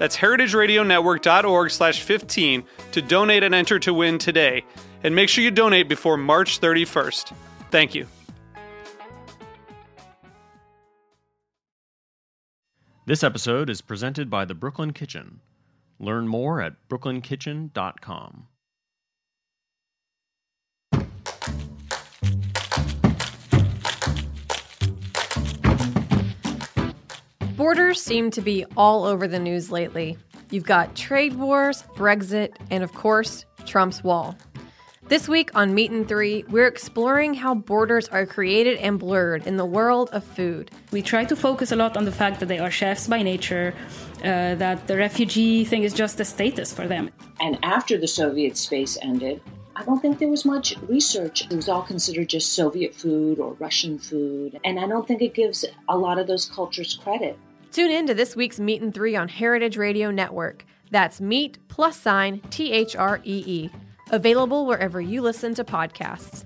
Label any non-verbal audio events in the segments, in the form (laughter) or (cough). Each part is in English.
That's heritageradionetwork.org slash 15 to donate and enter to win today. And make sure you donate before March 31st. Thank you. This episode is presented by the Brooklyn Kitchen. Learn more at brooklynkitchen.com. Borders seem to be all over the news lately. You've got trade wars, Brexit, and of course, Trump's wall. This week on Meat and Three, we're exploring how borders are created and blurred in the world of food. We try to focus a lot on the fact that they are chefs by nature, uh, that the refugee thing is just a status for them. And after the Soviet space ended, I don't think there was much research. It was all considered just Soviet food or Russian food. And I don't think it gives a lot of those cultures credit. Tune in to this week's Meat and Three on Heritage Radio Network. That's Meat plus sign T H R E E. Available wherever you listen to podcasts.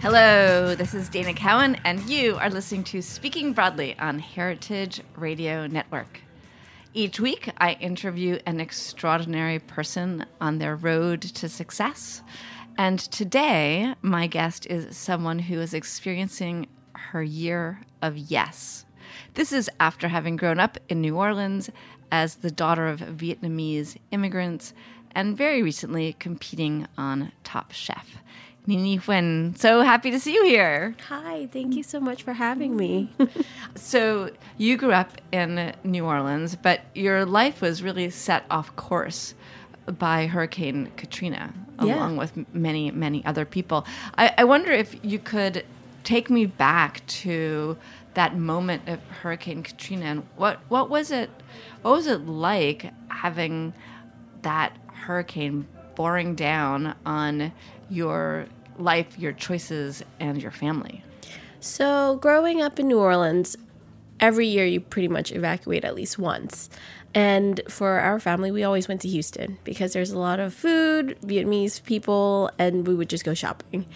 Hello, this is Dana Cowin, and you are listening to Speaking Broadly on Heritage Radio Network. Each week, I interview an extraordinary person on their road to success. And today, my guest is someone who is experiencing her year of yes. This is after having grown up in New Orleans as the daughter of Vietnamese immigrants and very recently competing on Top Chef. Nini Nguyen, so happy to see you here. Hi, thank you so much for having me. (laughs) So, you grew up in New Orleans, but your life was really set off course by Hurricane Katrina, Yeah. along with many, many other people. I, I wonder if you could take me back to that moment of Hurricane Katrina and what, what was it what was it like having that hurricane boring down on your life, your choices, and your family? So, growing up in New Orleans, every year you pretty much evacuate at least once. And for our family, we always went to Houston because there's a lot of food, Vietnamese people, and we would just go shopping.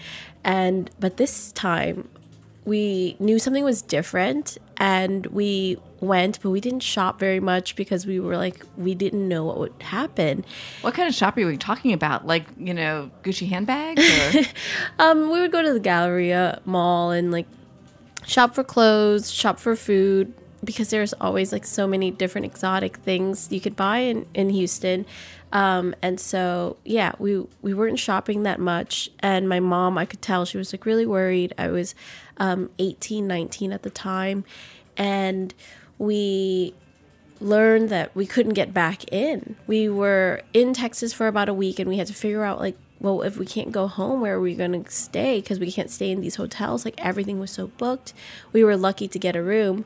And but this time, we knew something was different and we went, but we didn't shop very much because we were like, we didn't know what would happen. What kind of shop are we talking about? Like, you know, Gucci handbags? Or? (laughs) Um, we would go to the Galleria Mall and like shop for clothes, shop for food, because there's always like so many different exotic things you could buy in, in Houston. Um, and so yeah, we we weren't shopping that much. And my mom, I could tell she was like really worried. I was um, 18, 19 at the time, and we learned that we couldn't get back in. We were in Texas for about a week and we had to figure out like well if we can't go home where are we going to stay because we can't stay in these hotels like everything was so booked. We were lucky to get a room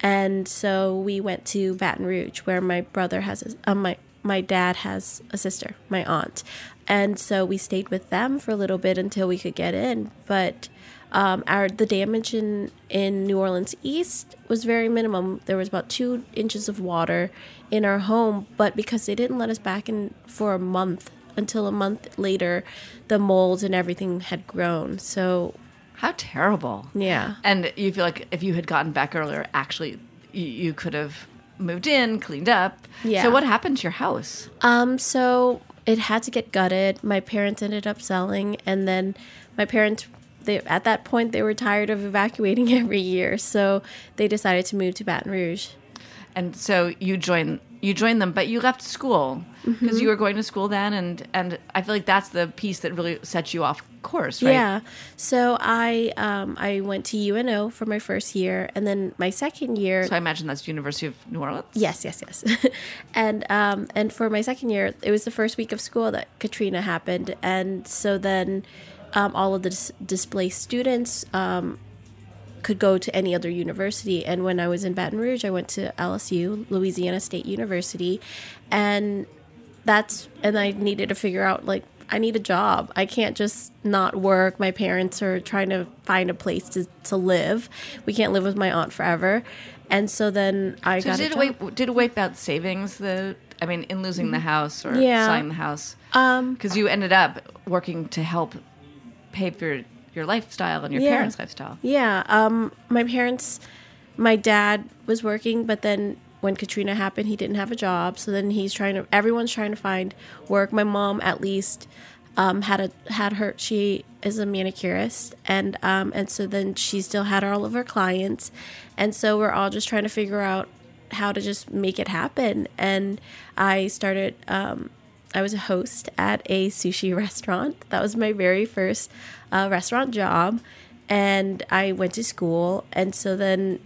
and so we went to Baton Rouge where my brother has a, uh, my my dad has a sister, my aunt. And so we stayed with them for a little bit until we could get in, but um, our the damage in in New Orleans East was very minimum. There was about two inches of water in our home, but because they didn't let us back in for a month, until a month later, the molds and everything had grown. So How terrible. yeah, And you feel like if you had gotten back earlier, actually, you, you could have moved in, cleaned up. Yeah. So what happened to your house? Um, so it had to get gutted. My parents ended up selling, and then my parents they at that point they were tired of evacuating (laughs) every year, so they decided to move to Baton Rouge. And so you joined you joined them, but you left school because Mm-hmm. you were going to school then, and and I feel like that's the piece that really sets you off course, right? Yeah. So I um, I went to UNO for my first year, and then my second year. So I imagine that's University of New Orleans. Yes, yes, yes. (laughs) and um, and for my second year, it was the first week of school that Katrina happened, and so then um, all of the dis- displaced students um, could go to any other university. And when I was in Baton Rouge, I went to LSU, Louisiana State University, and that's and I needed to figure out like I need a job. I can't just not work. My parents are trying to find a place to, to live. We can't live with my aunt forever. And so then I So got did a it job. wipe did it wipe out savings? The I mean, in losing the house or. Yeah. selling the house, Um, because you ended up working to help pay for your lifestyle and your Yeah. parents' lifestyle. Yeah. Um, my parents, my dad was working, but then when Katrina happened, he didn't have a job. So then he's trying to. Everyone's trying to find work. My mom, at least, um, had a had her. She is a manicurist, and um, and so then she still had all of her clients, and so we're all just trying to figure out how to just make it happen. And I started. Um, I was a host at a sushi (laughs) restaurant. That was my very first uh, restaurant job, and I went to school. And so then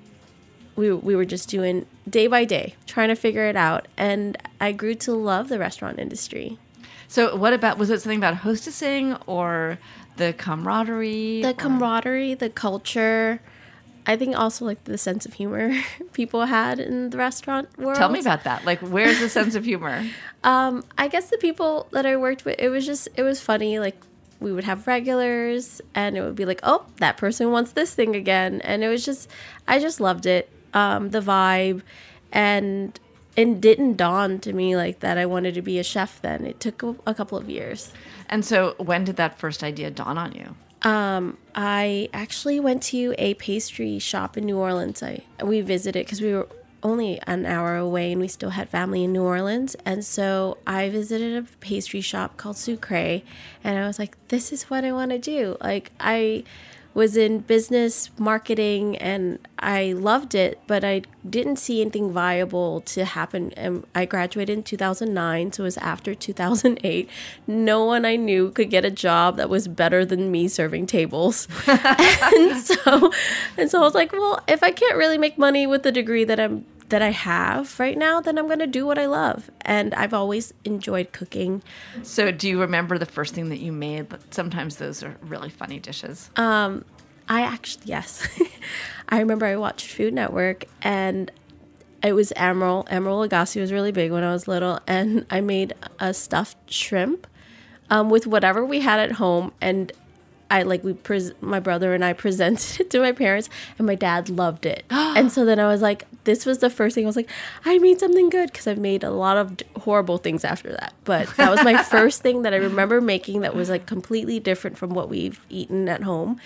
we we were just doing day by day, trying to figure it out. And I grew to love the restaurant industry. So what about was it something about hostessing or the camaraderie? The or- camaraderie, the culture. I think also like the sense of humor (laughs) people had in the restaurant world. Tell me about that. Like, where's the sense of humor? (laughs) Um, I guess the people that I worked with, it was just it was funny. Like we would have regulars, and it would be like, oh, that person wants this thing again, and it was just, I just loved it. Um, the vibe, and it didn't dawn to me like that I wanted to be a chef. Then it took a, a couple of years. And so, when did that first idea dawn on you? Um, I actually went to a pastry shop in New Orleans. I we visited because we were only an hour away and we still had family in New Orleans. And so I visited a pastry shop called Sucre and I was like, this is what I want to do. Like I was in business marketing and I loved it, but I didn't see anything viable to happen. And I graduated in 2009, so it was after 2008. No one I knew could get a job that was better than me serving tables. (laughs) (laughs) and so and so I was like, well, if I can't really make money with the degree that I'm that I have right now, then I'm going to do what I love. And I've always enjoyed cooking. So, do you remember the first thing that you made? Sometimes those are really funny dishes. Um, I actually, yes. (laughs) I remember I watched Food Network and it was Emeril. Emeril Lagasse was really big when I was little. And I made a stuffed shrimp um, with whatever we had at home. And I like, we, pres- my brother and I (laughs) presented it to my parents and my dad loved it. (gasps) and so then I was like, this was the first thing I was like, I made something good because I've made a lot of d- horrible things after that. But that was my (laughs) first thing that I remember making that was like completely different from what we've eaten at home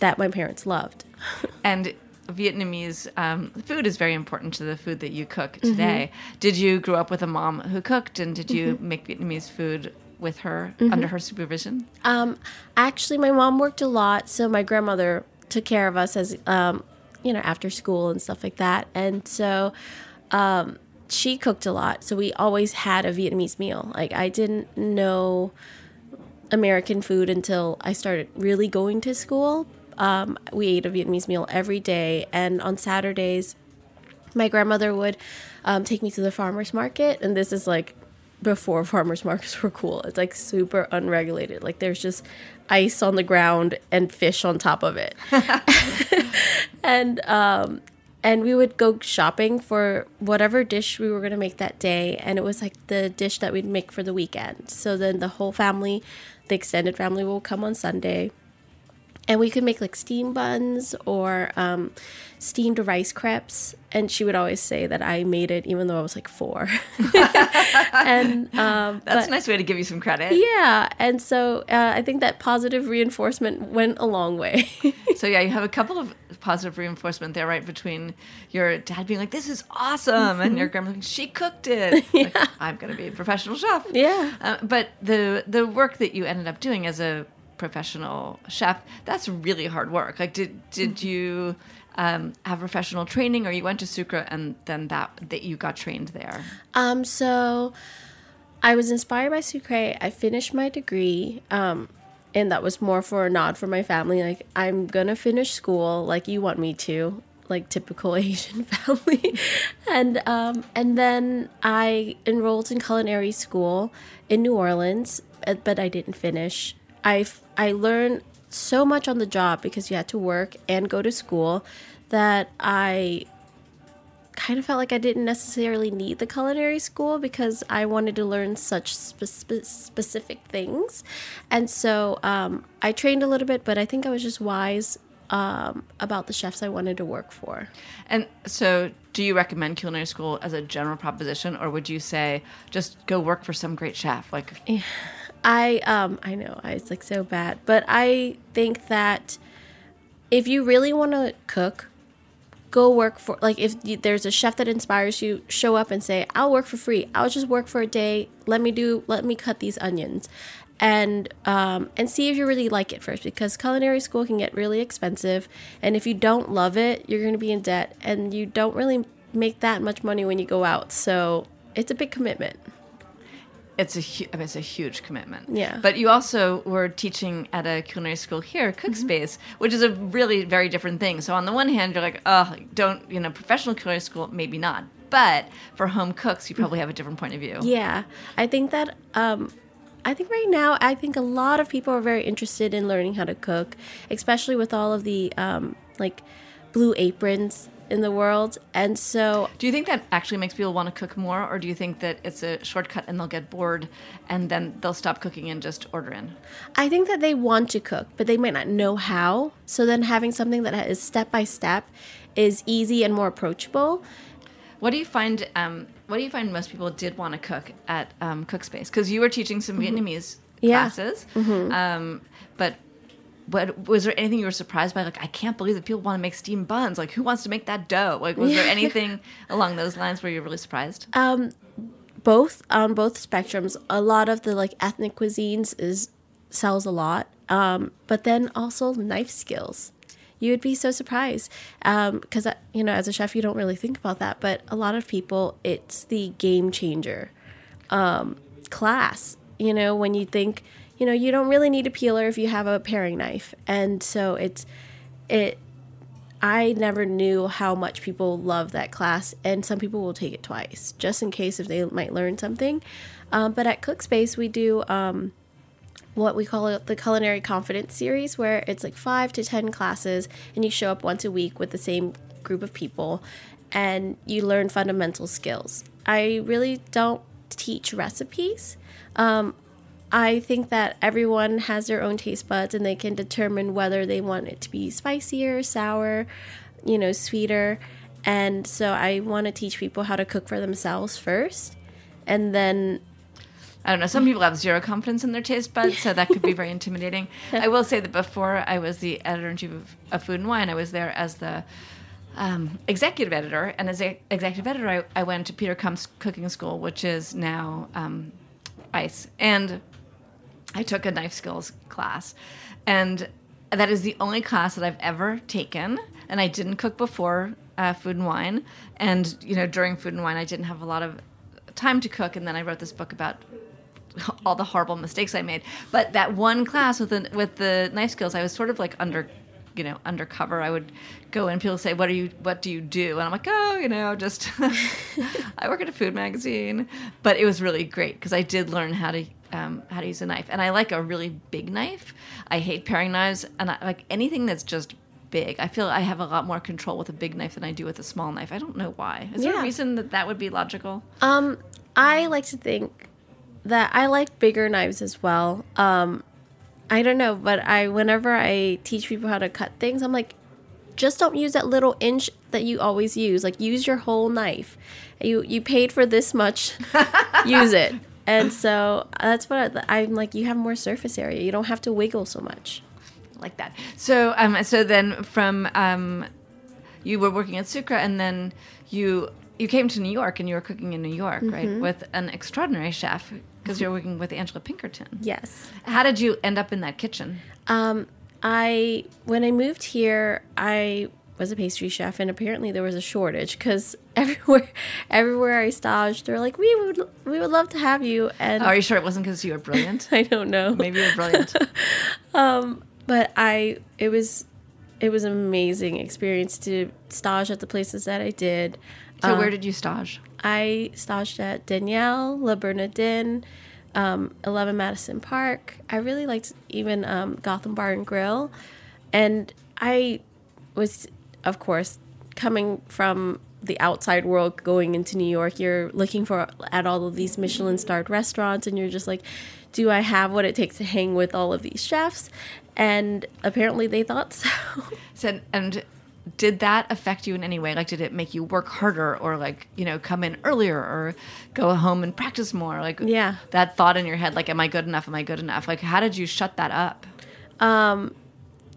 that my parents loved. (laughs) and Vietnamese um, food is very important to the food that you cook today. Did you grow up with a mom who cooked, and did you make Vietnamese food with her under her supervision? Um, actually, my mom worked a lot, so my grandmother took care of us as um, you know after school and stuff like that, and so um, she cooked a lot. So we always had a Vietnamese meal. Like I didn't know American food until I started really going to school. Um, we ate a Vietnamese meal every day, and on Saturdays, my grandmother would um, take me to the farmers market, and this is like before farmers markets were cool. It's like super unregulated. Like there's just ice on the ground and fish on top of it. (laughs) (laughs) and um and we would go shopping for whatever dish we were going to make that day and it was like the dish that we'd make for the weekend. So then the whole family, the extended family will come on Sunday and we could make like steam buns or um, steamed rice crepes and she would always say that i made it even though i was like four (laughs) and um, That's but- a nice way to give you some credit. yeah and so uh, i think that positive reinforcement went a long way (laughs) So yeah, you have a couple of positive reinforcement there, right? Between your dad being like, "This is awesome," and your grandma like, "She cooked it." (laughs) Like, I'm going to be a professional chef. Yeah. Uh, but the the work that you ended up doing as a professional chef. That's really hard work. Like, did did Mm-hmm. you um, have professional training, or you went to Sucre and then that that you got trained there? Um, so I was inspired by Sucre. I finished my degree. Um, and that was more for a nod for my family. Like, I'm gonna finish school like you want me to, like typical (laughs) Asian family. and um, and then I enrolled in culinary school in New Orleans, but I didn't finish. I I learned so much on the job because you had to work and go to school that I kind of felt like I didn't necessarily need the culinary school because I wanted to learn such spe- spe- specific things. And so um, I trained a little bit, but I think I was just wise um, about the chefs I wanted to work for. And so, do you recommend culinary school as a general proposition, or would you say just go work for some great chef? Like, I um I know I was like so bad, but I think that if you really want to cook, go work for like if you, there's a chef that inspires you, show up and say, "I'll work for free. I'll just work for a day. Let me do let me cut these onions." And um, and see if you really like it first because culinary school can get really expensive, and if you don't love it, you're going to be in debt, and you don't really make that much money when you go out. So it's a big commitment. It's a hu- I mean, it's a huge commitment. Yeah. But you also were teaching at a culinary school here, Mm-hmm. Cookspace, which is a really very different thing. So on the one hand, you're like, oh, don't you know, professional culinary school, maybe not. But for home cooks, you probably have a different point of view. Yeah, I think that um, I think right now I think a lot of people are very interested in learning how to cook, especially with all of the um, like blue aprons in the world, and so Do you think that actually makes people want to cook more, or do you think that it's a shortcut and they'll get bored and then they'll stop cooking and just order in? I think that they want to cook, but they might not know how. So then having something that is step by step is easy and more approachable. What do you find? Um, what do you find most people did want to cook at um, Cookspace? Because you were teaching some Vietnamese Mm-hmm. Yeah. classes, um, but what was there anything you were surprised by? Like, I can't believe that people want to make steamed buns. Like, who wants to make that dough? Like, was there (laughs) anything along those lines where you're really surprised? Um, both on both spectrums. A lot of the like ethnic cuisines is sells a lot, um, but then also knife skills. You would be so surprised because you know, as a chef, you don't really think about that, but a lot of people, it's the game changer um, class. You know, when you think, you know, you don't really need a peeler if you have a paring knife, and so it's it I never knew how much people love that class, and some people will take it twice just in case if they might learn something. Um, but at Cookspace, we do um, what we call the Culinary Confidence Series, where it's like five to ten classes, and you show up once a week with the same group of people, and you learn fundamental skills. I really don't teach recipes. Um, I think that everyone has their own taste buds and they can determine whether they want it to be spicier, sour, you know, sweeter. And so I want to teach people how to cook for themselves first. And then I don't know. Some people have zero confidence in their taste buds, so that could be very intimidating. (laughs) I will say that before I was the editor in chief of, of Food and Wine, I was there as the um, executive editor. And as a executive editor, I, I went to Peter Kump's cooking school, which is now um, ICE. And I took a knife skills class. And that is the only class that I've ever taken. And I didn't cook before uh, Food and Wine. And, you know, during Food and Wine, I didn't have a lot of time to cook. And then I wrote this book about (laughs) all the horrible mistakes I made. But that one class with the, with the knife skills, I was sort of like under, you know, undercover. I would go in, people say, "What are you? What do you do?" And I'm like, "Oh, you know, just (laughs) I work at a food magazine." But it was really great because I did learn how to um, how to use a knife, and I like a really big knife. I hate paring knives, and I like anything that's just big. I feel I have a lot more control with a big knife than I do with a small knife. I don't know why. Is there a reason that that would be logical? Um, I like to think that I like bigger knives as well. Um, I don't know, but I whenever I teach people how to cut things, I'm like, just don't use that little inch that you always use. Like use your whole knife. You you paid for this much, (laughs) use it. And so that's what I, I'm like. You have more surface area. You don't have to wiggle so much. like that. So, um, so then from um, you were working at Sucre, and then you you came to New York, and you were cooking in New York, right, with an extraordinary chef because you're working with Angela Pinkerton. Yes. How did you end up in that kitchen? Um, I when I moved here, I was a pastry chef, and apparently there was a shortage because (laughs) everywhere, everywhere I staged, they're like, "We would, we would love to have you." And are you sure it wasn't because you were brilliant? (laughs) I don't know. Maybe you're brilliant. (laughs) but I it was it was an amazing experience to stage at the places that I did. So where did you stage? I staged at Daniel, Le Bernardin, um, 11 Madison Park. I really liked even um, Gotham Bar and Grill. And I was, of course, coming from the outside world going into New York, you're looking for at all of these Michelin starred restaurants and you're just like, do I have what it takes to hang with all of these chefs? And apparently they thought so. (laughs) Said and did that affect you in any way? Like, did it make you work harder, or like, you know, come in earlier, or go home and practice more? Like, Yeah. that thought in your head, like, am I good enough? Am I good enough? Like, how did you shut that up? Um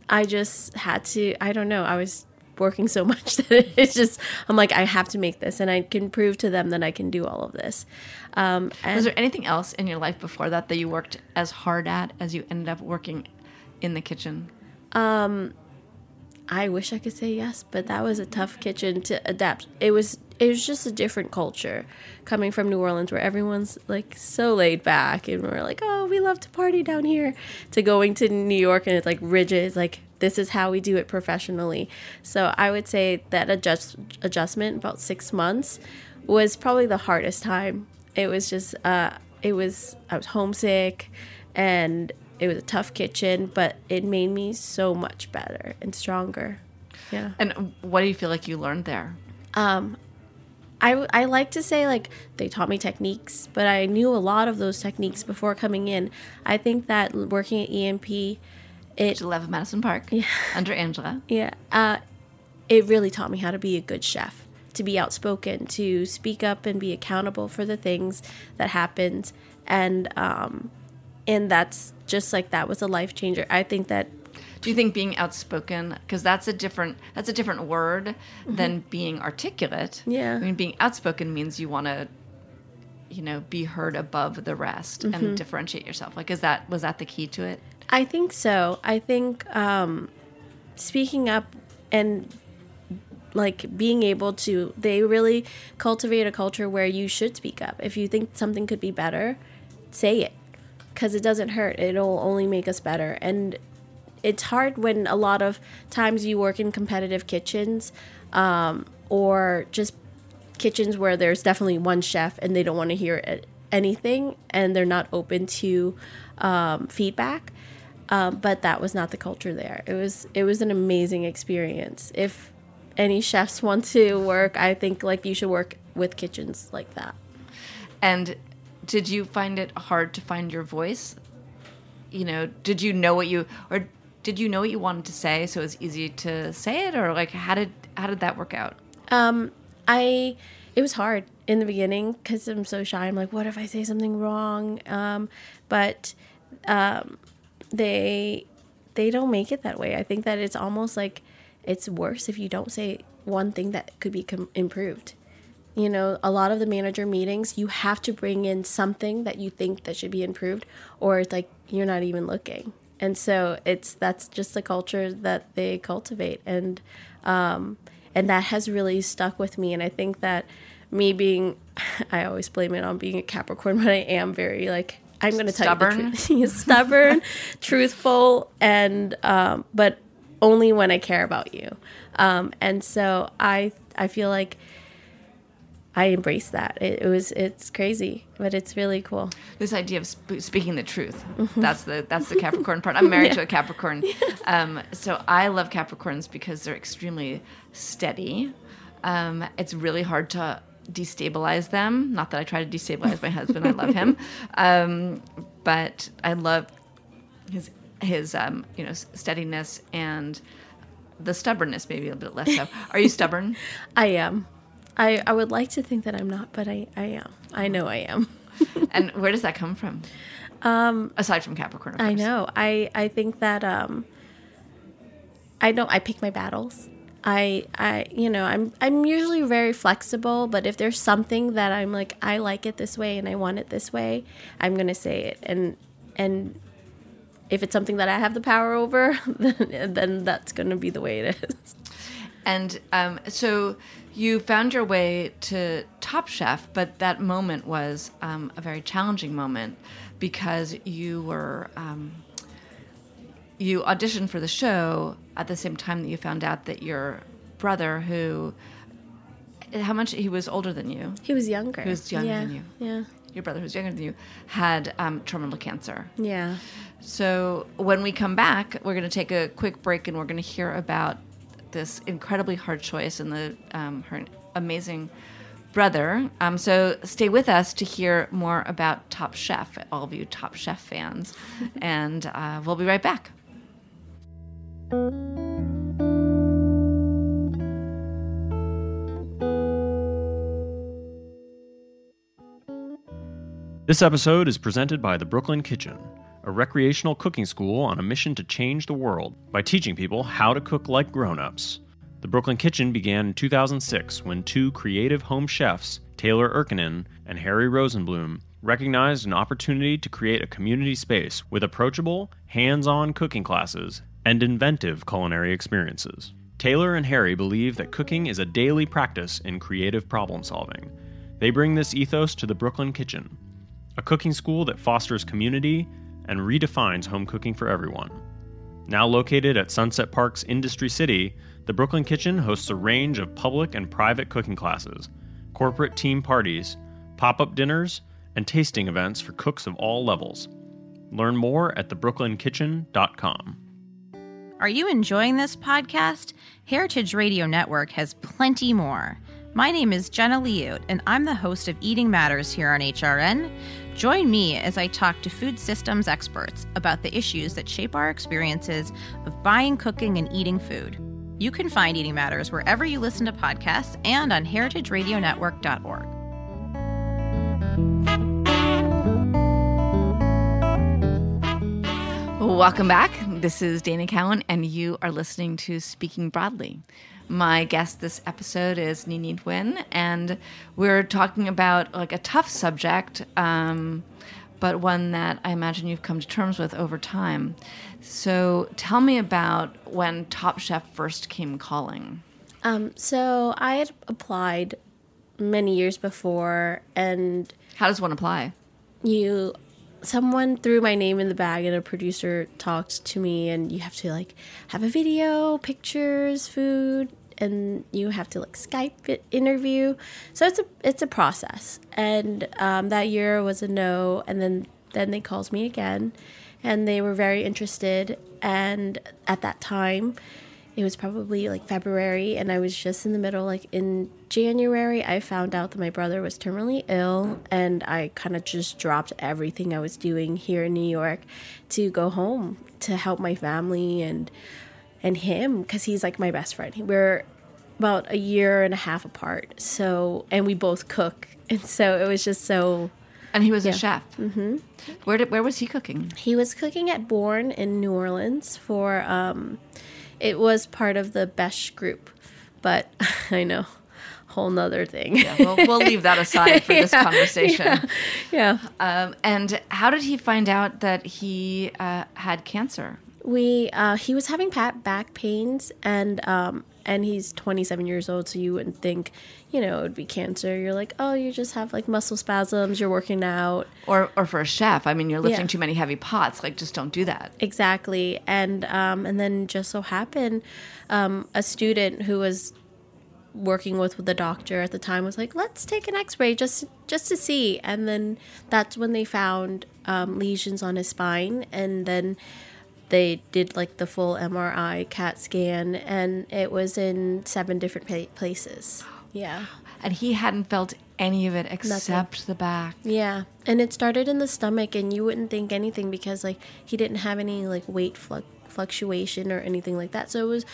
I just had to, I don't know, I was working so (laughs) much that it's just, I'm like, I have to make this and I can prove to them that I can do all of this. Um, and Was there anything else in your life before that that you worked as hard at as you ended up working in the kitchen? I wish I could say yes, but that was a tough kitchen to adapt. It was it was just a different culture coming from New Orleans where everyone's like so laid back and we're like, "Oh, we love to party down here." To going to New York and it's like rigid, it's like this is how we do it professionally. So, I would say that adjust adjustment about 6 months was probably the hardest time. It was just uh it was I was homesick and it was a tough kitchen, but it made me so much better and stronger. Yeah. And what do you feel like you learned there? Um, I, I like to say like they taught me techniques, but I knew a lot of those techniques before coming in. I think that working at EMP, it 11 Madison Park (laughs) under Angela. yeah, uh, it really taught me how to be a good chef, to be outspoken, to speak up and be accountable for the things that happened, and um, and that's just like that was a life changer. I think that Do you think being outspoken because that's a different that's a different word than being articulate? Mm-hmm. Yeah. I mean being outspoken means you want to you know be heard above the rest Mm-hmm. and differentiate yourself. Like is that was that the key to it? I think so. I think um, speaking up and like being able to, they really cultivate a culture where you should speak up. If you think something could be better, say it because it doesn't hurt. It'll only make us better. And it's hard when a lot of times you work in competitive kitchens um, or just kitchens where there's definitely one chef and they don't want to hear anything and they're not open to um, feedback. Um, but that was not the culture there. It was it was an amazing experience. If any chefs want to work, I think like you should work with kitchens like that. And did you find it hard to find your voice? You know, did you know what you or did you know what you wanted to say so it was easy to say it or like how did how did that work out? Um I it was hard in the beginning because I'm so shy. I'm like, what if I say something wrong? Um, but um, they they don't make it that way. I think that it's almost like it's worse if you don't say one thing that could be com- improved. You know, a lot of the manager meetings, you have to bring in something that you think that should be improved, or it's like you're not even looking. And so it's that's just the culture that they cultivate, and um, and that has really stuck with me. And I think that me being, (laughs) I always blame it on being a Capricorn, (laughs) but I am very like I'm going to tell Stubborn? you the truth. (laughs) stubborn, (laughs) truthful, and um, but only when I care about you. Um, and so I I feel like I embrace that. It, it was it's crazy, but it's really cool. this idea of sp- speaking the truth that's the that's the capricorn part i'm married (laughs) to a capricorn um, so i love capricorns because they're extremely steady um, it's really hard to destabilize them not that i try to destabilize my husband i love him (laughs) um, but i love his his um, you know steadiness and the stubbornness maybe a bit less so are you stubborn (laughs) I am. I, I would like to think that I'm not, but I, I am. I know I am. (laughs) and where does that come from um, aside from capricorn I know. I, I think that um I don't I pick my battles. I I you know, I'm I'm usually very flexible, but if there's something that I'm like I like it this way and I want it this way, I'm to say it. And and if it's something that I have the power over, (laughs) then, then that's to be the way it is. And um, so you found your way to Top Chef, but that moment was um, a very challenging moment because you were um, you auditioned for the show at the same time that you found out that your brother, who how much he was older than you, He was younger. He was younger yeah. than you. Yeah. your brother who's younger than you, had um, terminal cancer. Yeah. So when we come back, we're going to take a quick break and we're going to hear about this incredibly hard choice and the um, her amazing brother. Um, so stay with us to hear more about Top Chef, all of you Top Chef fans, (laughs) and uh, we'll be right back. This episode is presented by the Brooklyn Kitchen, a recreational cooking school on a mission to change the world by teaching people how to cook like grown-ups. The Brooklyn Kitchen began in 2006 when two creative home chefs, Taylor Erkkinen and Harry Rosenblum, recognized an opportunity to create a community space with approachable, hands-on cooking classes and inventive culinary experiences. Taylor and Harry believe that cooking is a daily practice in creative problem solving. They bring this ethos to the Brooklyn Kitchen, a cooking school that fosters community and redefines home cooking for everyone. Now located at Sunset Park's Industry City, the Brooklyn Kitchen hosts a range of public and private cooking classes, corporate team parties, pop up dinners, and tasting events for cooks of all levels. Learn more at thebrooklyn.kitchen.com. Are you enjoying this podcast? Heritage Radio Network has plenty more. My name is Jenna Liut, and I'm the host of Eating Matters here on HRN. Join me as I talk to food systems experts about the issues that shape our experiences of buying, cooking, and eating food. You can find Eating Matters wherever you listen to podcasts and on heritageradionetwork.org. Welcome back. This is Dana Cowin, and you are listening to Speaking Broadly. My guest this episode is Nini Nguyen, and we're talking about like a tough subject, um, but one that I imagine you've come to terms with over time. So tell me about when Top Chef first came calling. Um, so I had applied many years before, and How does one apply? you someone threw my name in the bag and a producer talked to me and you have to like have a video pictures food and you have to like skype interview. So it's a it's a process. And um, that year was a no and then then they called me again and they were very interested. And at that time it was probably like February, and I was just in the middle. Like in January, I found out that my brother was terminally ill, and I kind of just dropped everything I was doing here in New York to go home to help my family and and him because he's like my best friend. We're about a year and a half apart, so and we both cook, (laughs) and so it was just so. And he was a chef. Mm-hmm. Where did where was he cooking? He was cooking at Borgne in New Orleans for um it was part of the Besh group, but (laughs) I know whole nother thing. Yeah, we'll, we'll leave that aside for this (laughs) conversation. yeah. Um, and how did he find out that he uh, had cancer? We uh, he was having pat back pains and um and he's 27 years old so you wouldn't think you know it would be cancer you're like oh you just have like muscle spasms you're working out Or, or for a chef, I mean, you're lifting Yeah. too many heavy pots. Like, just don't do that. exactly and um and then just so happened um a student who was working with the doctor at the time was like let's take an x-ray just just to see and then that's when they found um, lesions on his spine and then they did like the full mri cat scan and it was in seven different places yeah And he hadn't felt any of it except the back. yeah, and it started in the stomach, and you wouldn't think anything because like he didn't have any like weight fluc fluctuation or anything like that. So it was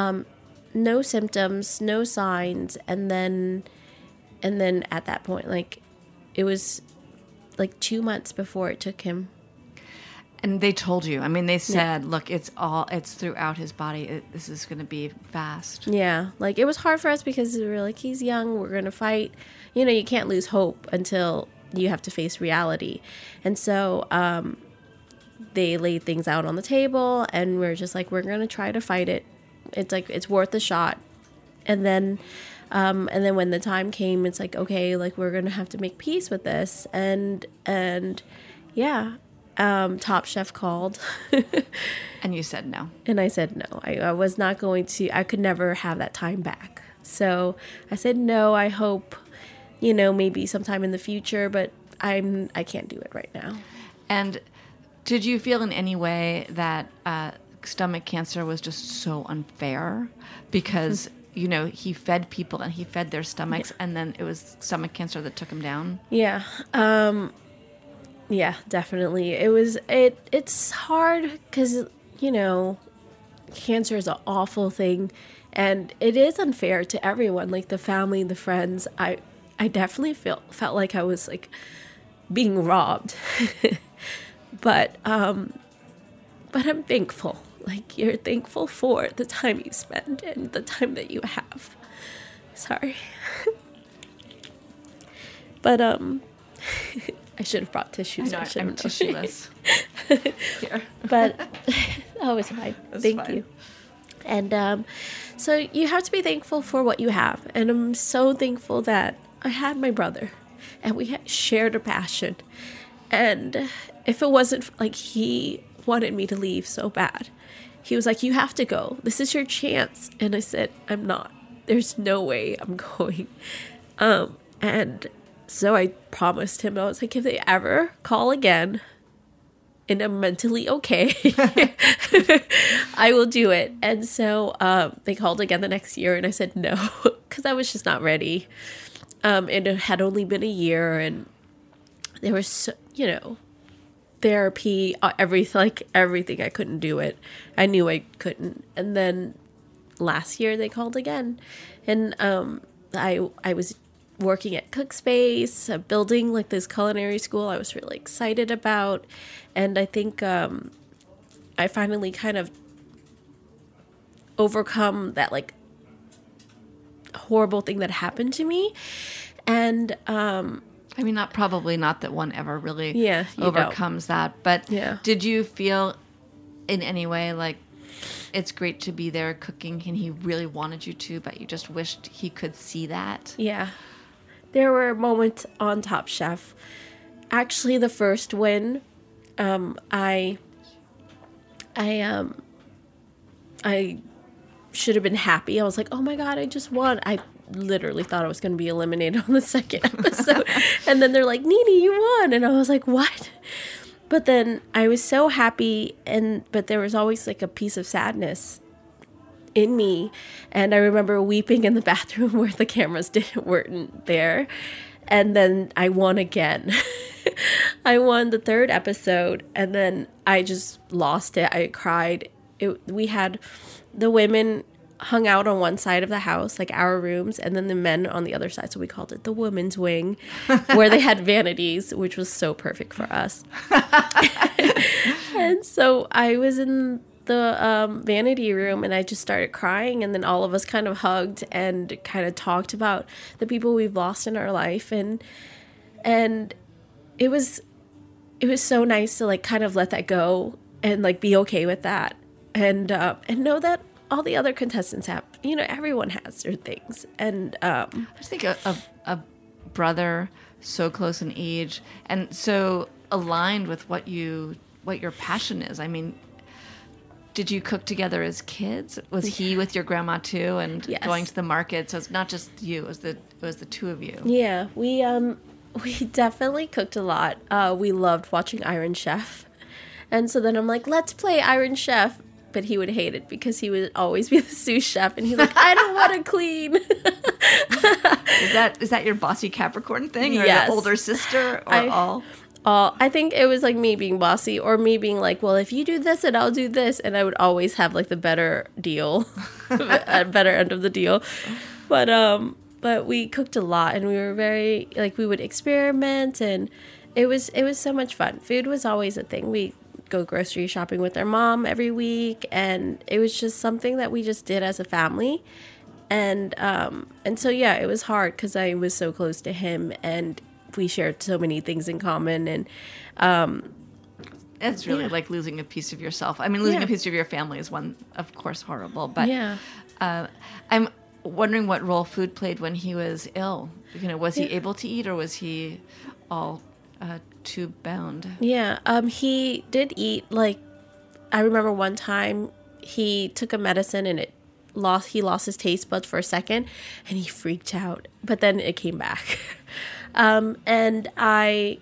um, no symptoms, no signs, and then and then at that point, like it was like two months before it took him. And they told you. I mean, they said, "Look, it's all it's throughout his body. It, this is going to be fast." Yeah, like it was hard for us because we were like, he's young, we're gonna fight. You know, you can't lose hope until you have to face reality. And so um, they laid things out on the table, and we're just like, we're gonna try to fight it. It's like it's worth a shot. And then, um, and then when the time came, it's like, okay, like we're gonna have to make peace with this, and and yeah, um, Top Chef called. (laughs) And you said no. And I said no. I, I was not going to, I could never have that time back. So I said no. I hope, you know, maybe sometime in the future, but I'm, I can't do it right now. And did you feel in any way that uh, stomach cancer was just so unfair because (laughs) you know he fed people and he fed their stomachs, and then it was stomach cancer that took him down? Yeah. Um, yeah, definitely. It was, it, it's hard because, you know, cancer is an awful thing and it is unfair to everyone like the family the friends. I i definitely felt felt like i was like being robbed. (laughs) But um but i'm thankful. Like you're thankful for the time you spend and the time that you have. Sorry. (laughs) But um i should have brought tissues I know, I'm have. tissueless. (laughs) Here. but (laughs) (laughs) oh, it's fine. Thank fine. you. And um, so you have to be thankful for what you have, and I'm so thankful that I had my brother, and we shared a passion. And if it wasn't like he wanted me to leave so bad, he was like, "You have to go. This is your chance." And I said, "I'm not. There's no way I'm going." Um, and so I promised him. I was like, "If they ever call again, and I'm mentally okay, (laughs) (laughs) I will do it. And so um, they called again the next year, and I said no (laughs) because I was just not ready. Um, and it had only been a year, and there was, so, you know, therapy, uh, everything, like everything. I couldn't do it. I knew I couldn't. And then last year they called again, and um, I I was working at Cookspace, uh, building like this culinary school. I was really excited about, and I think um, I finally kind of overcome that like horrible thing that happened to me, and um, I mean, not probably not that one ever really Yeah, you don't. overcomes that. But Yeah. did you feel in any way like it's great to be there cooking and he really wanted you to, but you just wished he could see that? Yeah. There were moments on Top Chef. Actually, the first win, um, I, I, um, I should have been happy. I was like, oh my God, I just won. I literally thought I was going to be eliminated (laughs) on the second (laughs) episode. and then they're like, Nini, you won. And I was like, what? But then I was so happy. And, but there was always like a piece of sadness in me and i remember weeping in the (laughs) bathroom where the cameras didn't weren't there and then i won again. (laughs) I won the third episode and then i just lost it. I cried. It, we had the women hung out on one side of the house like our rooms and then the men on the other side so we called it the women's wing (laughs) where they had vanities which was so perfect for us. And so I was in the um, vanity room and I just started crying. And then all of us kind of hugged and kind of talked about the people we've lost in our life. And, and it was, it was so nice to like kind of let that go and like be okay with that. And, uh, and know that all the other contestants have, you know, everyone has their things. And, um, I just think a, a, a brother so close in age and so aligned with what you what your passion is. I mean, did you cook together as kids? Was he with your grandma too, and Yes. going to the market? So it's not just you; it was the it was the two of you. Yeah, we um (laughs) we definitely cooked a lot. Uh we loved watching Iron Chef. And so then I'm like, let's play Iron Chef. But he would hate it because he would always be (laughs) the sous chef and he's like, I don't want to clean. (laughs) Is that is that your bossy Capricorn thing, or Yes. older sister, or I- all? Uh, I think it was like me being bossy or me being like, well, if you do this and I'll do this. And I would always have like the better deal, (laughs) a better end of the deal. But, um, but we cooked a lot and we were very, like, we would experiment and it was, it was so much fun. Food was always a thing. We, go grocery shopping with their mom every week, and it was just something that we just did as a family. And um, and so yeah, it was hard because I was so close to him, and we shared so many things in common, and It's really Yeah. like losing a piece of yourself. I mean, losing Yeah. a piece of your family is one, of course, horrible. But yeah. uh, I'm wondering what role food played when he was ill. You know, was he able to eat, or was he all uh, tube bound? Yeah, um, he did eat like I remember one time he took a medicine and it lost he lost his taste buds for a second and he freaked out, but then it came back. (laughs) um, and I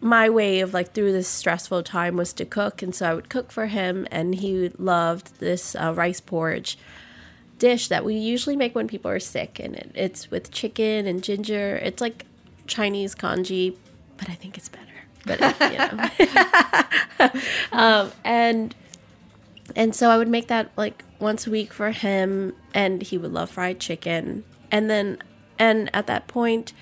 my way of like through this stressful time was to cook, and so I would cook for him, and he loved this uh, rice porridge dish that we usually make when people are sick, and it, it's with chicken and ginger. It's like Chinese congee, but I think it's better. But you know, (laughs) um, and and so I would make that like once a week for him, and he would love fried chicken. And then, and at that point,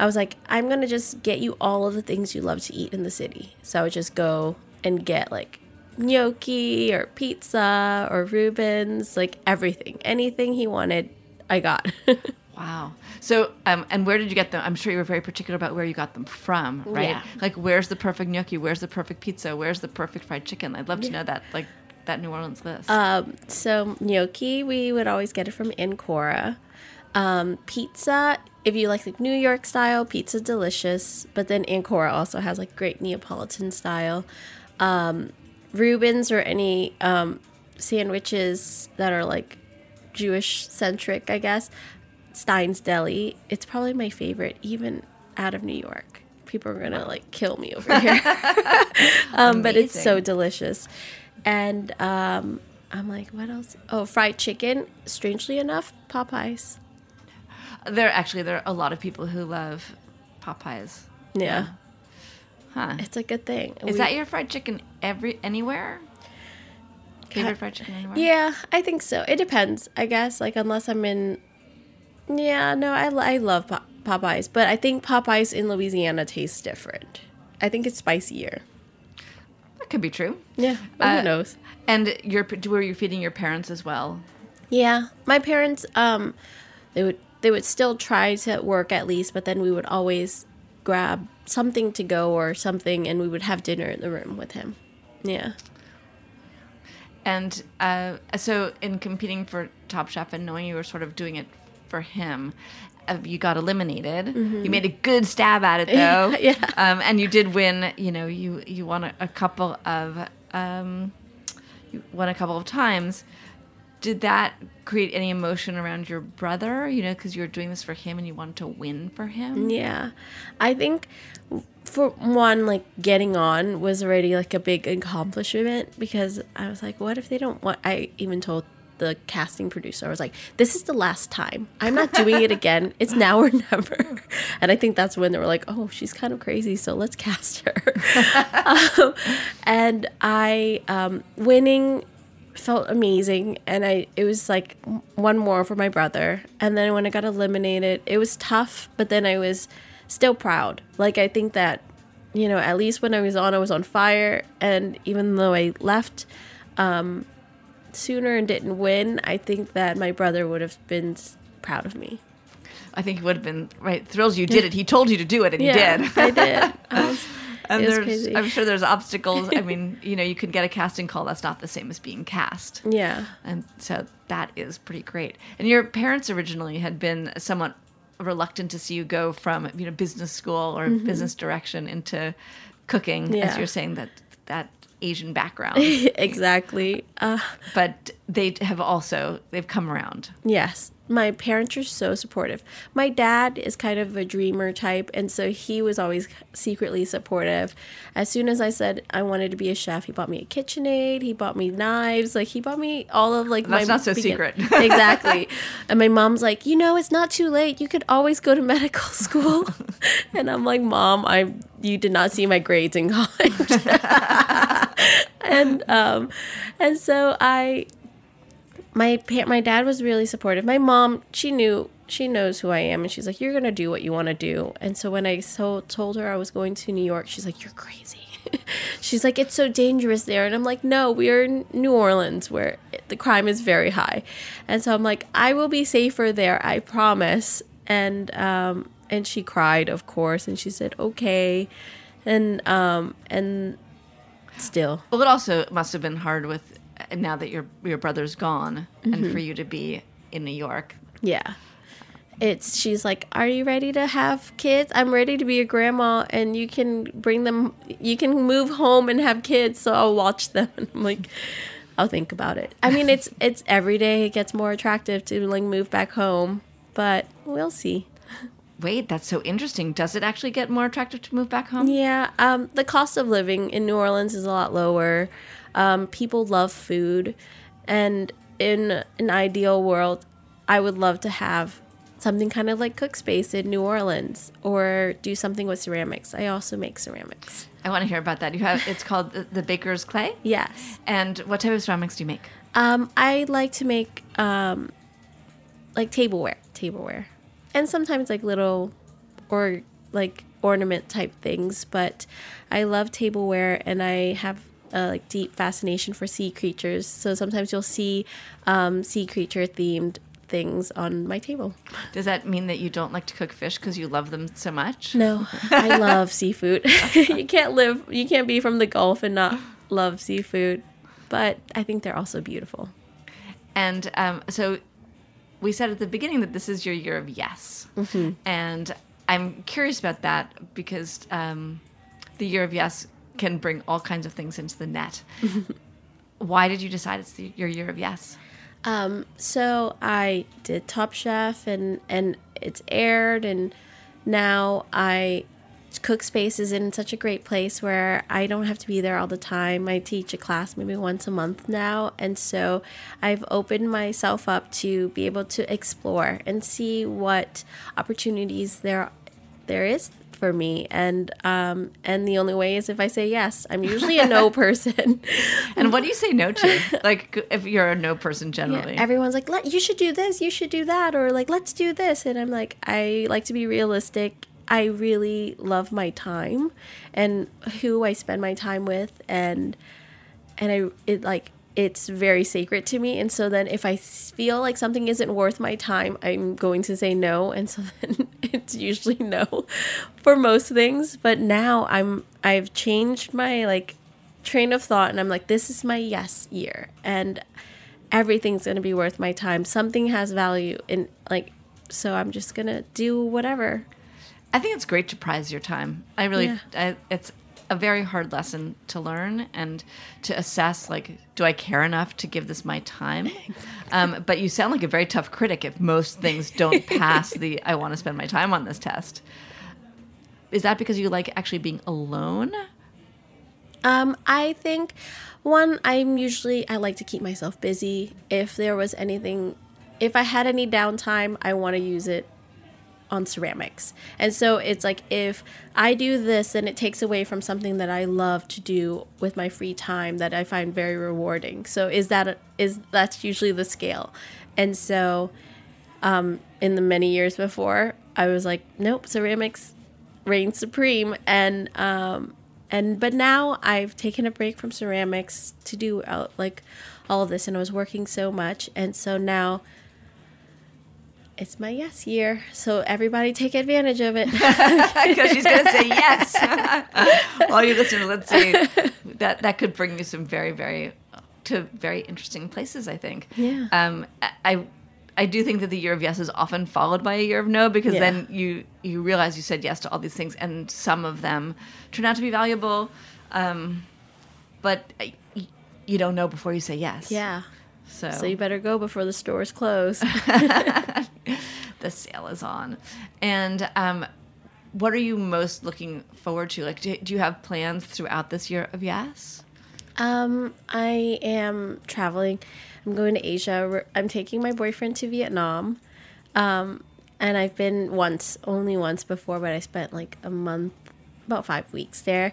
I was like, I'm gonna just get you all of the things you love to eat in the city. So I would just go and get like gnocchi or pizza or Reubens, like everything, anything he wanted, I got. (laughs) Wow. So, um, and where did you get them? I'm sure you were very particular about where you got them from, right? Yeah. Like, where's the perfect gnocchi? Where's the perfect pizza? Where's the perfect fried chicken? I'd love to know that, like, that New Orleans list. Um, so gnocchi, we would always get it from Ancora. Um, pizza, if you like the New York style, pizza delicious. But then Ancora also has like great Neapolitan style. Um, Reubens or any um, sandwiches that are like Jewish centric, I guess. Stein's Deli. It's probably my favorite, even out of New York. People are gonna like kill me over here. (laughs) um, but it's so delicious. And um, I'm like, what else? Oh, fried chicken. Strangely enough, Popeyes. There actually there are a lot of people who love Popeyes. Yeah, Huh? it's a good thing. Is We- that your fried chicken every anywhere? Favorite fried chicken anywhere? Yeah, I think so. It depends, I guess. Like unless I'm in. Yeah, no, I, I love Pop- Popeyes, but I think Popeyes in Louisiana tastes different. I think it's spicier. That could be true. Yeah, but Uh, who knows? And your were you feeding your parents as well? Yeah, my parents um they would they would still try to work at least, but then we would always grab something to go or something and we would have dinner in the room with him. Yeah. And uh, so, in competing for Top Chef and knowing you were sort of doing it for him, uh, you got eliminated. You made a good stab at it, though. (laughs) Yeah. Um, and you did win. You know, you you won a, a couple of um, you won a couple of times. Did that create any emotion around your brother? You know, because you were doing this for him and you wanted to win for him. Yeah. I think for one like getting on was already like a big accomplishment because I was like what if they don't want I even told the casting producer I was like this is the last time. I'm not doing it again. (laughs) It's now or never. And I think that's when they were like oh she's kind of crazy so let's cast her. (laughs) um, and I um winning felt amazing and i it was like one more for my brother. And then when i got eliminated it was tough but then i was still proud. Like i think that you know at least when i was on i was on fire. And even though i left um sooner and didn't win i think that my brother would have been proud of me. I think he would have been right thrilled you did it. He told you to do it, and yeah you did. i did. I (laughs) was, And there's, crazy. I'm sure there's obstacles. I (laughs) mean, you know, you can get a casting call. That's not the same as being cast. yeah And so that is pretty great. And your parents originally had been somewhat reluctant to see you go from, you know, business school or business direction into cooking, as Mm-hmm. You're saying that that Asian background. (laughs) exactly uh but they have also they've come around. Yes. My parents are so supportive. My dad is kind of a dreamer type, and so he was always secretly supportive. As soon as I said I wanted to be a chef, he bought me a KitchenAid, he bought me knives, like he bought me all of like That's my not so begin- secret. (laughs) exactly. And my mom's like, "You know, it's not too late. You could always go to (laughs) medical school." (laughs) and I'm like, "Mom, I you did not see my grades in college." and um and so I my my dad was really supportive. My mom, she knew she knows who I am, and she's like, "You're gonna do what you want to do." And so when I so told her I was going to New York, she's like, "You're crazy." (laughs) she's like, it's so dangerous there. And I'm like, no, we are in New Orleans where the crime is very high. And so I'm like, I will be safer there, I promise. And, um, and she cried, of course, and she said, okay. And, um, and still. Well, it also must have been hard with now that your your brother's gone, and for you to be in New York. Yeah. It's she's like, "Are you ready to have kids? I'm ready to be a grandma and you can bring them you can move home and have kids so I'll watch them." (laughs) And I'm like, "I'll think about it." I mean, it's (laughs) it's every day it gets more attractive to like move back home, but we'll see. Wait, that's so interesting. Does it actually get more attractive to move back home? Yeah, um, the cost of living in New Orleans is a lot lower. Um, people love food, and in an ideal world, I would love to have something kind of like Cook Space in New Orleans, or do something with ceramics. I also make ceramics. I want to hear about that. You have it's called the, the Baker's Clay. Yes, And what type of ceramics do you make? um, I like to make um, like tableware, tableware, and sometimes like little or like ornament type things. But I love tableware, and I have a like deep fascination for sea creatures. So sometimes you'll see um, sea creature themed things on my table. Does that mean that you don't like to cook fish because you love them so much? No, I (laughs) love seafood. (laughs) you can't live, you can't be from the Gulf and not love seafood. But I think they're also beautiful. And um, so we said at the beginning that this is your year of yes. And I'm curious about that because um, the year of yes can bring all kinds of things into the net. (laughs) Why did you decide it's the, your year of yes? Um, so I did Top Chef and and it's aired and now I Cook Space is in such a great place where I don't have to be there all the time. I teach a class maybe once a month now, and so I've opened myself up to be able to explore and see what opportunities there there is for me and um and the only way is if I say yes. I'm usually a no (laughs) person. And what do you say no to? (laughs) like, if you're a no person generally. Yeah, everyone's like, Let, you should do this, you should do that, or like, let's do this. And I'm like, I like to be realistic. I really love my time and who I spend my time with, and and I it like it's very sacred to me. And so then if I feel like something isn't worth my time, I'm going to say no. And so (laughs) then it's usually no for most things. But now I'm I've changed my like train of thought, and I'm like, this is my yes year, and everything's gonna be worth my time. Something has value, and like, so I'm just gonna do whatever. I think it's great to prize your time. I really, Yeah. I, it's a very hard lesson to learn and to assess. Like, do I care enough to give this my time? Um, but you sound like a very tough critic if most things don't (laughs) pass the "I want to spend my time on this" test. Is that because you like actually being alone? Um, I think one, I'm usually I like to keep myself busy. If there was anything, if I had any downtime, I want to use it on ceramics. And so it's like if I do this, then it takes away from something that I love to do with my free time that I find very rewarding. So is that a, is that's usually the scale. And so um, in the many years before, I was like, nope, ceramics reigns supreme and um and but now I've taken a break from ceramics to do uh, like all of this and I was working so much and so now it's my yes year so everybody take advantage of it (laughs) Because she's going to say yes. (laughs) All you listeners, let's see. That that could bring you some very, very to very interesting places. I think. Yeah. Um, I I do think that the year of yes is often followed by a year of no because Yeah. then you you realize you said yes to all these things and some of them turn out to be valuable, um, but uh, you don't know before you say yes. yeah So, so you better go before the stores close (laughs) (laughs) the sale is on. And um, what are you most looking forward to? Like, do, do you have plans throughout this year of yes? Um, I am traveling. I'm going to Asia. I'm taking my boyfriend to Vietnam. Um, and I've been once, only once before, but I spent like a month, about five weeks there.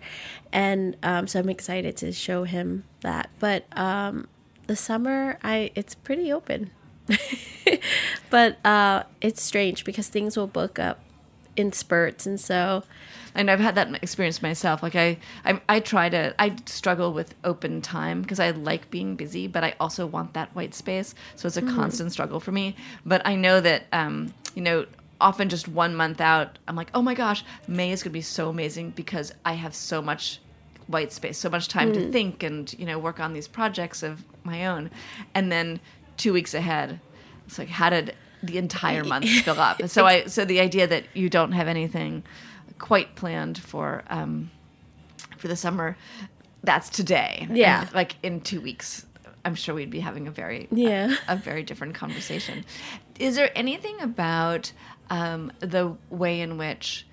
And um, so I'm excited to show him that. But um, the summer, I it's pretty open. (laughs) but uh, it's strange because things will book up in spurts. And so and I've had that experience myself. Like I, I, I try to, I struggle with open time because I like being busy, but I also want that white space. So it's a constant struggle for me. But I know that, um, you know, often just one month out, I'm like, oh my gosh, May is going to be so amazing because I have so much white space, so much time to think and you know work on these projects of my own. And then two weeks ahead, it's like, how did the entire (laughs) month fill up? So I, so the idea that you don't have anything quite planned for um, for the summer, that's today. Yeah. And, like in two weeks. I'm sure we'd be having a very Yeah. a, a very different conversation. Is there anything about um, the way in which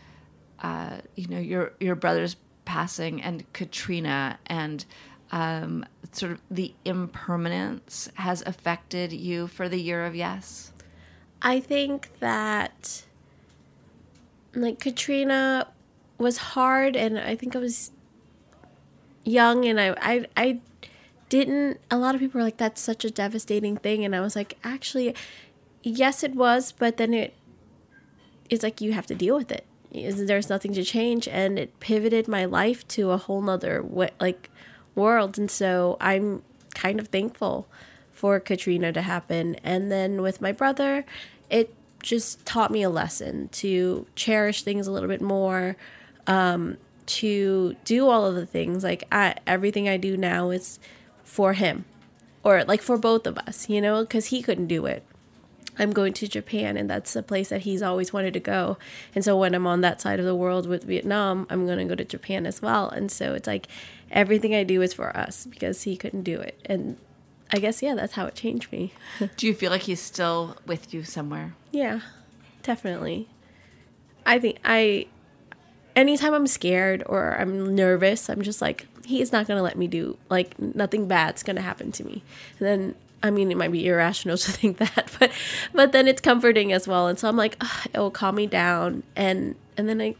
uh, you know your your brother's passing and Katrina and um, sort of the impermanence has affected you for the year of yes? I think that like Katrina was hard and I think I was young and I I I didn't a lot of people were like that's such a devastating thing. And I was like actually yes it was but then it it's like you have to deal with it. There's nothing to change. And it pivoted my life to a whole nother wa- like world and so i'm kind of thankful for katrina to happen and then with my brother it just taught me a lesson to cherish things a little bit more um, to do all of the things like I, everything i do now is for him or like for both of us you know because he couldn't do it I'm going to Japan, and that's a place that he's always wanted to go. And so when I'm on that side of the world with Vietnam, I'm going to go to Japan as well. And so it's like everything I do is for us because he couldn't do it. And I guess, yeah, that's how it changed me. (laughs) Do you feel like he's still with you somewhere? yeah, definitely. I think I, anytime I'm scared or I'm nervous, I'm just like, he's not going to let me do, like, nothing bad's going to happen to me. And then, I mean, it might be irrational (laughs) to think that, but, but then it's comforting as well. And so I'm like, "Ugh, it will calm me down. And, and then I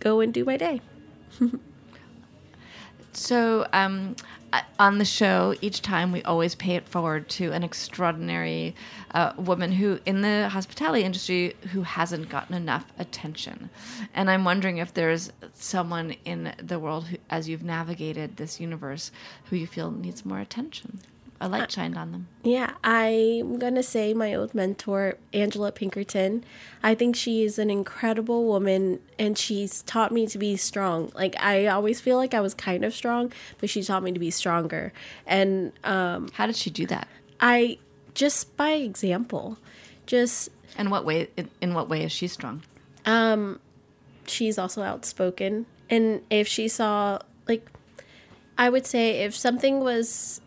go and do my day. (laughs) So, um, on the show, each time we always pay it forward to an extraordinary uh, woman who, in the hospitality industry, who hasn't gotten enough attention. And I'm wondering if there's someone in the world, who, as you've navigated this universe, who you feel needs more attention. A light shined on them. Yeah, I'm gonna say my old mentor, Angela Pinkerton. I think she is an incredible woman and she's taught me to be strong. Like I always feel like I was kind of strong, but she taught me to be stronger. And um, How did she do that? I just by example, just And what way? In, in what way is she strong? Um, she's also outspoken and if she saw like i would say if something was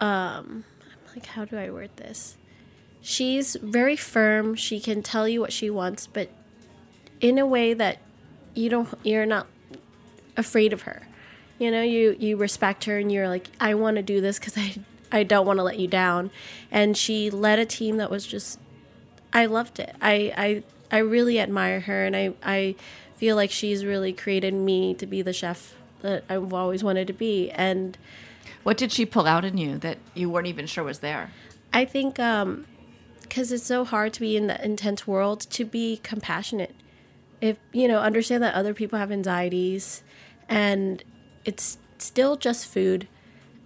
um I'm like how do i word this she's very firm she can tell you what she wants but in a way that you don't you're not afraid of her you know you you respect her and you're like i want to do this because i i don't want to let you down and she led a team that was just I loved it. I, I I really admire her, and I I feel like she's really created me to be the chef that I've always wanted to be. And What did she pull out in you that you weren't even sure was there? I think um, because it's so hard to be in the intense world to be compassionate. If you know, understand that other people have anxieties, and it's still just food,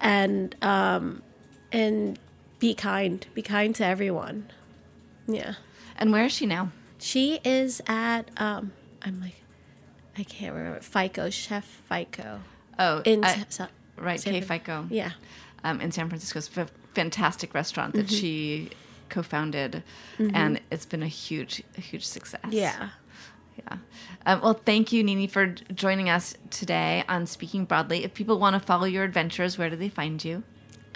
and um, and be kind. Be kind to everyone. Yeah. And where is she now? She is at um I'm like I can't remember Fico Che Fico Oh, in I- right, San K Fran- Fico. yeah um, in San Francisco's a fantastic restaurant Mm-hmm. that she co-founded, and it's been a huge, huge success. yeah yeah. Um, well, thank you, Nini, for joining us today on Speaking Broadly. If people want to follow your adventures, where do they find you?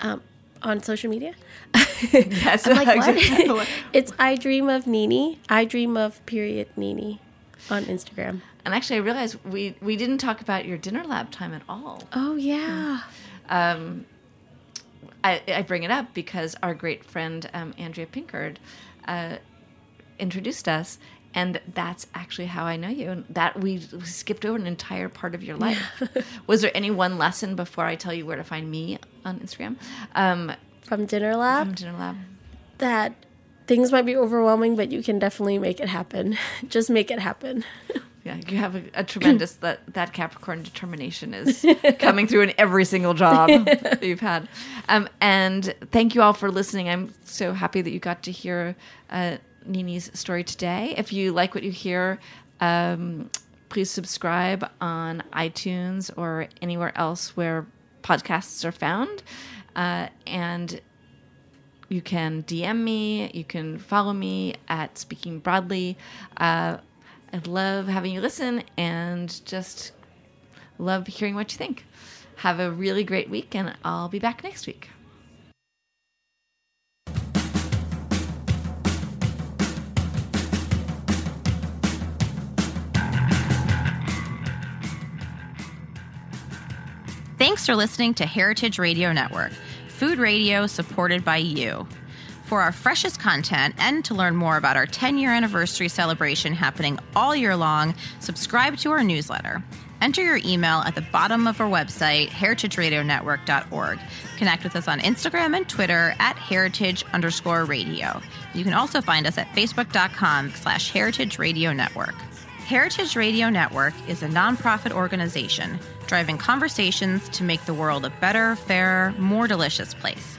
um on social media (laughs) Yes, I'm like (laughs) what (laughs) it's I dream of Nini I dream of period Nini on Instagram and actually, I realized we we didn't talk about your dinner lab time at all. oh yeah um, I, I bring it up because our great friend um, Andrea Pinkard uh, introduced us, and that's actually how I know you. And that we skipped over an entire part of your life. (laughs) Was there any one lesson before I tell you where to find me on Instagram? Um, from Dinner Lab from Dinner Lab. that things might be overwhelming but you can definitely make it happen (laughs) just make it happen (laughs) Yeah, you have a, a tremendous (clears throat) that that Capricorn determination is coming through in every single job (laughs) that you've had. Um, and thank you all for listening. I'm so happy that you got to hear uh, Nini's story today. If you like what you hear, um, please subscribe on iTunes or anywhere else where podcasts are found. Uh, and you can DM me. You can follow me at Speaking Broadly. Uh, I love having you listen and just love hearing what you think. Have a really great week, and I'll be back next week. Thanks for listening to Heritage Radio Network, food radio supported by you. For our freshest content and to learn more about our 10 year anniversary celebration happening all year long, subscribe to our newsletter. Enter your email at the bottom of our website, heritageradionetwork.org. Connect with us on Instagram and Twitter at heritage underscore radio. You can also find us at facebook.com slash heritage radio network. Heritage Radio Network is a nonprofit organization driving conversations to make the world a better, fairer, more delicious place.